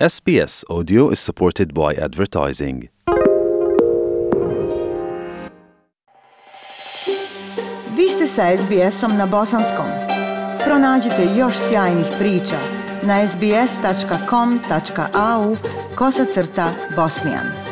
SBS Audio is supported by advertising. Vi ste sa SBS-om na bosanskom. Pronađite još sjajnih priča na sbs.com.au kosacrta bosnijan.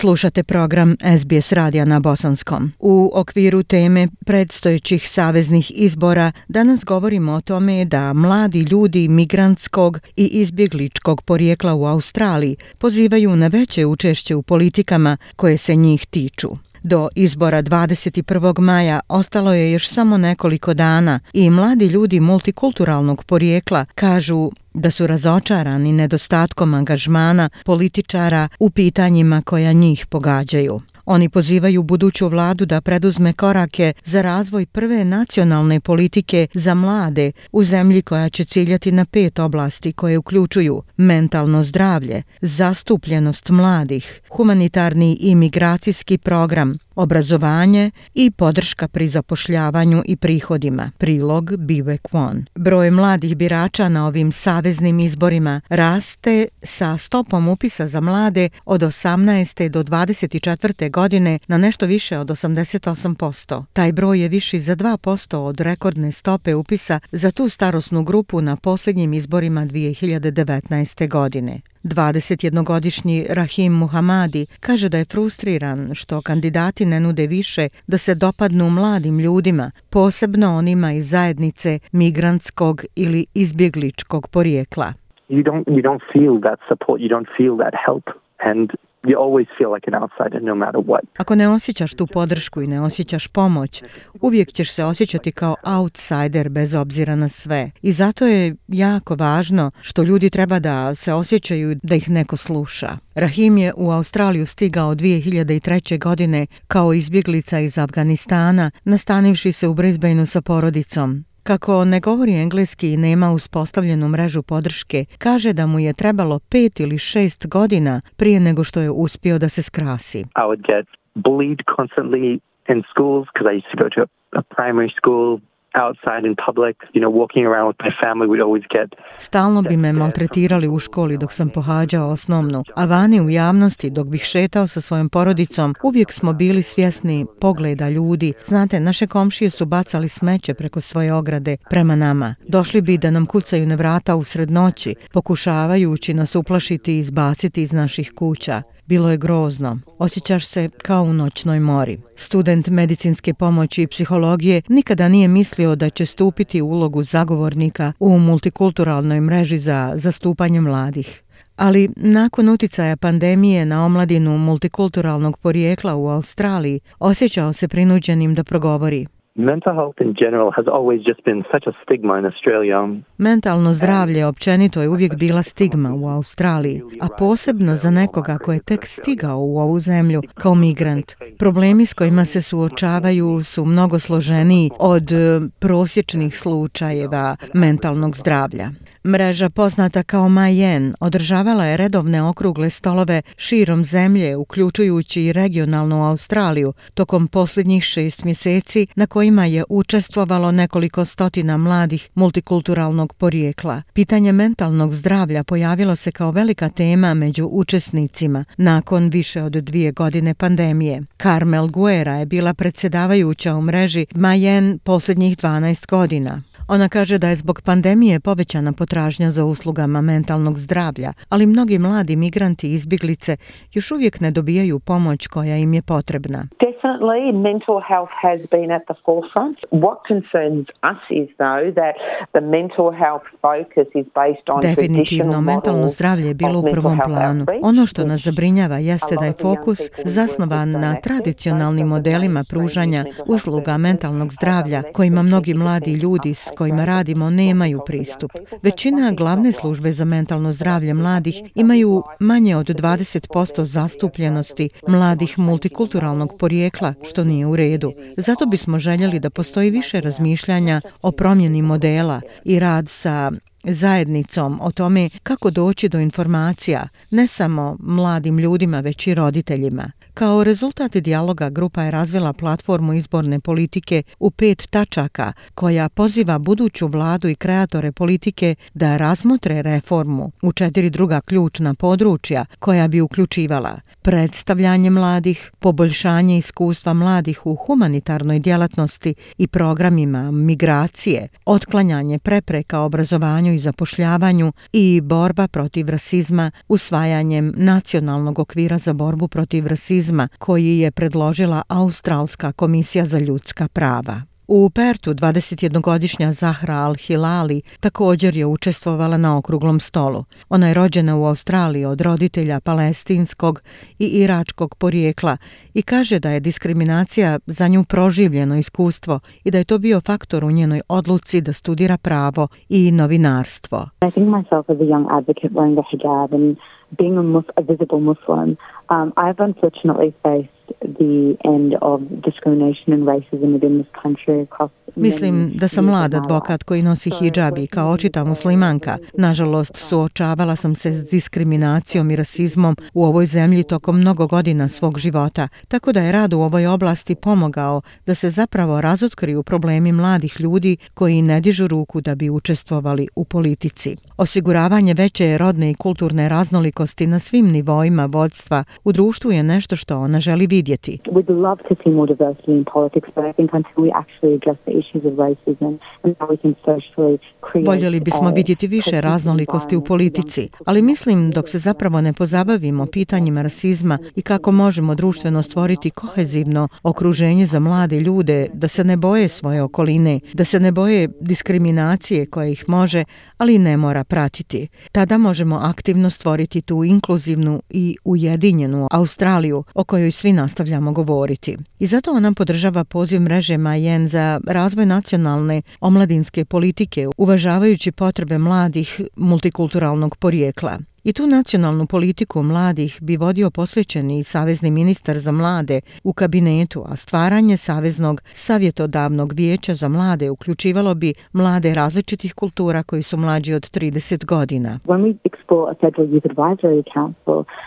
Slušate program SBS radija na Bosanskom. U okviru teme predstojećih saveznih izbora danas govorimo o tome da mladi ljudi migrantskog i izbjegličkog porijekla u Australiji pozivaju na veće učešće u politikama koje se njih tiču. Do izbora 21. maja ostalo je još samo nekoliko dana i mladi ljudi multikulturalnog porijekla kažu da su razočarani nedostatkom angažmana političara u pitanjima koja njih pogađaju. Oni pozivaju buduću vladu da preduzme korake za razvoj prve nacionalne politike za mlade u zemlji koja će ciljati na pet oblasti koje uključuju mentalno zdravlje, zastupljenost mladih, humanitarni i migracijski program, obrazovanje i podrška pri zapošljavanju i prihodima. Prilog Bive Kwon. Broj mladih birača na ovim saveznim izborima raste sa stopom upisa za mlade od 18. do 24. godine na nešto više od 88%. Taj broj je viši za 2% od rekordne stope upisa za tu starosnu grupu na posljednjim izborima 2019. godine. 21-godišnji Rahim Muhamadi kaže da je frustriran što kandidati ne nude više da se dopadnu mladim ljudima, posebno onima iz zajednice migrantskog ili izbjegličkog porijekla. You don't, you don't feel that support, you don't feel that help. And you always feel like an outsider no matter what. Ako ne osjećaš tu podršku i ne osjećaš pomoć, uvijek ćeš se osjećati kao outsider bez obzira na sve. I zato je jako važno što ljudi treba da se osjećaju da ih neko sluša. Rahim je u Australiju stigao 2003. godine kao izbjeglica iz Afganistana, nastanivši se u Brisbaneu sa porodicom. Kako ne govori engleski i nema uspostavljenu mrežu podrške, kaže da mu je trebalo pet ili šest godina prije nego što je uspio da se skrasi. I would get bullied constantly in schools because I used to go to a, primary school outside in public, you know, walking around with my family, we'd always get... Stalno bi me maltretirali u školi dok sam pohađao osnovnu, a vani u javnosti dok bih šetao sa svojom porodicom, uvijek smo bili svjesni pogleda ljudi. Znate, naše komšije su bacali smeće preko svoje ograde prema nama. Došli bi da nam kucaju na vrata u sred noći, pokušavajući nas uplašiti i izbaciti iz naših kuća. Bilo je grozno. Osjećaš se kao u noćnoj mori. Student medicinske pomoći i psihologije nikada nije mislio da će stupiti u ulogu zagovornika u multikulturalnoj mreži za zastupanje mladih. Ali nakon uticaja pandemije na omladinu multikulturalnog porijekla u Australiji, osjećao se prinuđenim da progovori – Mental health in general has always just been such a stigma in Australia. Mentalno zdravlje općenito je uvijek bila stigma u Australiji, a posebno za nekoga ko je tek stigao u ovu zemlju kao migrant. Problemi s kojima se suočavaju su mnogo složeniji od eh, prosječnih slučajeva mentalnog zdravlja. Mreža poznata kao Mayen održavala je redovne okrugle stolove širom zemlje, uključujući i regionalnu Australiju, tokom posljednjih šest mjeseci na kojima je učestvovalo nekoliko stotina mladih multikulturalnog porijekla. Pitanje mentalnog zdravlja pojavilo se kao velika tema među učesnicima nakon više od dvije godine pandemije. Carmel Guera je bila predsjedavajuća u mreži Mayen posljednjih 12 godina. Ona kaže da je zbog pandemije povećana potražnja za uslugama mentalnog zdravlja, ali mnogi mladi migranti i izbjeglice još uvijek ne dobijaju pomoć koja im je potrebna. Definitely mental health has been at the forefront. What concerns us is though that the mental health focus is based on Definitivno mentalno zdravlje je bilo u prvom planu. Ono što nas zabrinjava jeste da je fokus zasnovan na tradicionalnim modelima pružanja usluga mentalnog zdravlja kojima mnogi mladi ljudi s kojima radimo nemaju pristup. Većina glavne službe za mentalno zdravlje mladih imaju manje od 20% zastupljenosti mladih multikulturalnog porijekla, što nije u redu. Zato bismo željeli da postoji više razmišljanja o promjeni modela i rad sa zajednicom o tome kako doći do informacija ne samo mladim ljudima, već i roditeljima. Kao rezultat dijaloga grupa je razvila platformu izborne politike u pet tačaka koja poziva buduću vladu i kreatore politike da razmotre reformu u četiri druga ključna područja koja bi uključivala predstavljanje mladih, poboljšanje iskustva mladih u humanitarnoj djelatnosti i programima migracije, otklanjanje prepreka obrazovanju i zapošljavanju i borba protiv rasizma usvajanjem nacionalnog okvira za borbu protiv rasizma koji je predložila Australska komisija za ljudska prava. U Pertu 21-godišnja Zahra Al-Hilali također je učestvovala na okruglom stolu. Ona je rođena u Australiji od roditelja palestinskog i iračkog porijekla i kaže da je diskriminacija za nju proživljeno iskustvo i da je to bio faktor u njenoj odluci da studira pravo i novinarstvo. I think myself as a young advocate wearing the hijab and being a, mus a visible Muslim, um, I've unfortunately faced the end of discrimination and racism within this country across Mislim da sam mlad advokat koji nosi hijab i kao očita muslimanka. Nažalost, suočavala sam se s diskriminacijom i rasizmom u ovoj zemlji tokom mnogo godina svog života, tako da je rad u ovoj oblasti pomogao da se zapravo razotkriju problemi mladih ljudi koji ne dižu ruku da bi učestvovali u politici. Osiguravanje veće rodne i kulturne raznolikosti na svim nivoima vodstva u društvu je nešto što ona želi vidjeti. We'd love to see more diversity in politics, but I think until we actually address the issues of racism and how we can socially create Voljeli bismo vidjeti više raznolikosti u politici, ali mislim dok se zapravo ne pozabavimo pitanjima rasizma i kako možemo društveno stvoriti kohezivno okruženje za mlade ljude da se ne boje svoje okoline, da se ne boje diskriminacije koja ih može, ali ne mora pratiti. Tada možemo aktivno stvoriti tu inkluzivnu i ujedinjenu Australiju o kojoj svi nastavljamo govoriti. I zato ona podržava poziv mreže Majen za razvoj nacionalne omladinske politike uvažavajući potrebe mladih multikulturalnog porijekla. I tu nacionalnu politiku mladih bi vodio posvećeni savezni ministar za mlade u kabinetu, a stvaranje Saveznog savjetodavnog vijeća za mlade uključivalo bi mlade različitih kultura koji su mlađi od 30 godina.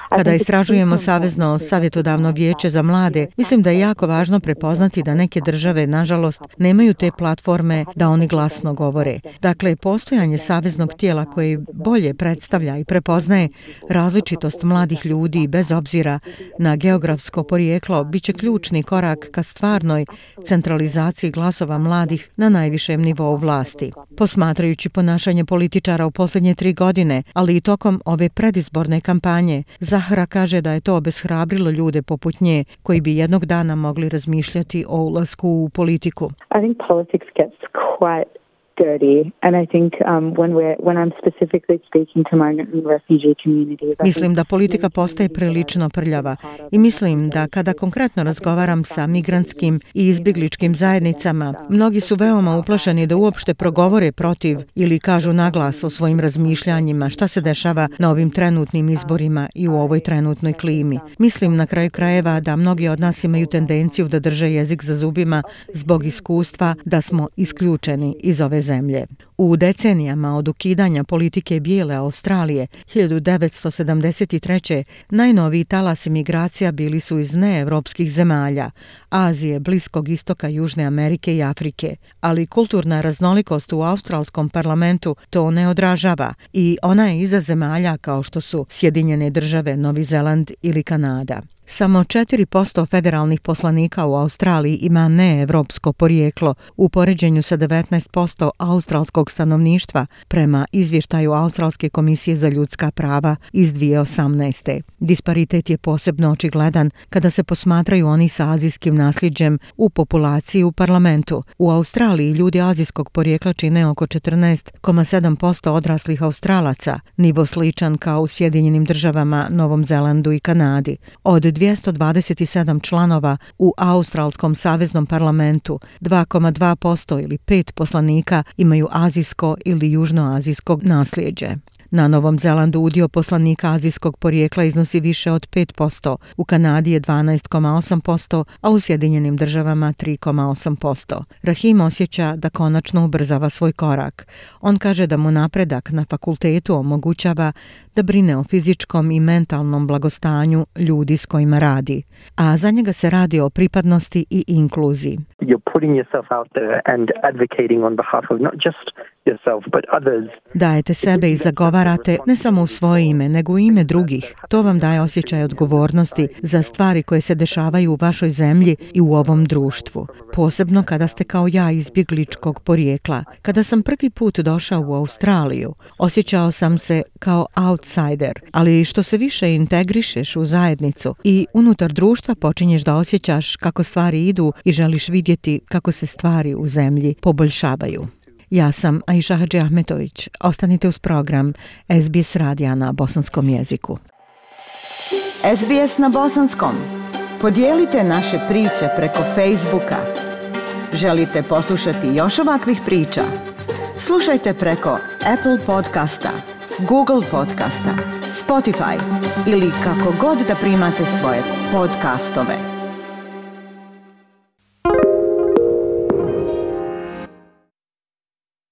Kada istražujemo Savezno savjetodavno vijeće za mlade, mislim da je jako važno prepoznati da neke države, nažalost, nemaju te platforme da oni glasno govore. Dakle, postojanje saveznog tijela koje bolje predstavlja i prepozna prepoznaje različitost mladih ljudi bez obzira na geografsko porijeklo, bit će ključni korak ka stvarnoj centralizaciji glasova mladih na najvišem nivou vlasti. Posmatrajući ponašanje političara u posljednje tri godine, ali i tokom ove predizborne kampanje, Zahra kaže da je to obeshrabrilo ljude poput nje koji bi jednog dana mogli razmišljati o ulasku u politiku. I think politics gets quite dirty and I think um when we when I'm specifically speaking to migrant and refugee communities Mislim da politika postaje prilično prljava i mislim da kada konkretno razgovaram sa migrantskim i izbjegličkim zajednicama mnogi su veoma uplašeni da uopšte progovore protiv ili kažu naglas o svojim razmišljanjima šta se dešava na ovim trenutnim izborima i u ovoj trenutnoj klimi. Mislim na kraju krajeva da mnogi od nas imaju tendenciju da drže jezik za zubima zbog iskustva da smo isključeni iz ove zemlje zemlje. U decenijama od ukidanja politike bijele Australije 1973. najnoviji talas imigracija bili su iz neevropskih zemalja, Azije, Bliskog istoka, Južne Amerike i Afrike. Ali kulturna raznolikost u australskom parlamentu to ne odražava i ona je iza zemalja kao što su Sjedinjene države, Novi Zeland ili Kanada. Samo 4% federalnih poslanika u Australiji ima neevropsko porijeklo u poređenju sa 19% australskog stanovništva prema izvještaju Australske komisije za ljudska prava iz 2018. Disparitet je posebno očigledan kada se posmatraju oni sa azijskim nasljeđem u populaciji u parlamentu. U Australiji ljudi azijskog porijekla čine oko 14,7% odraslih australaca, nivo sličan kao u Sjedinjenim državama, Novom Zelandu i Kanadi. Od 227 članova u Australskom saveznom parlamentu, 2,2% ili 5 poslanika imaju azijsko ili južnoazijsko nasljeđe. Na Novom Zelandu udio poslanika azijskog porijekla iznosi više od 5%, u Kanadi je 12,8%, a u Sjedinjenim državama 3,8%. Rahim osjeća da konačno ubrzava svoj korak. On kaže da mu napredak na fakultetu omogućava da brine o fizičkom i mentalnom blagostanju ljudi s kojima radi, a za njega se radi o pripadnosti i inkluziji. You're putting yourself out there and advocating on behalf of not just. Dajete sebe i zagovarate ne samo u svoje ime, nego u ime drugih. To vam daje osjećaj odgovornosti za stvari koje se dešavaju u vašoj zemlji i u ovom društvu. Posebno kada ste kao ja izbjegličkog porijekla. Kada sam prvi put došao u Australiju, osjećao sam se kao outsider, ali što se više integrišeš u zajednicu i unutar društva počinješ da osjećaš kako stvari idu i želiš vidjeti kako se stvari u zemlji poboljšavaju. Ja sam Aisha Hadži Ahmetović. Ostanite uz program SBS radija na bosanskom jeziku. SBS na bosanskom. Podijelite naše priče preko Facebooka. Želite poslušati još ovakvih priča? Slušajte preko Apple podcasta, Google podcasta, Spotify ili kako god da primate svoje podcastove.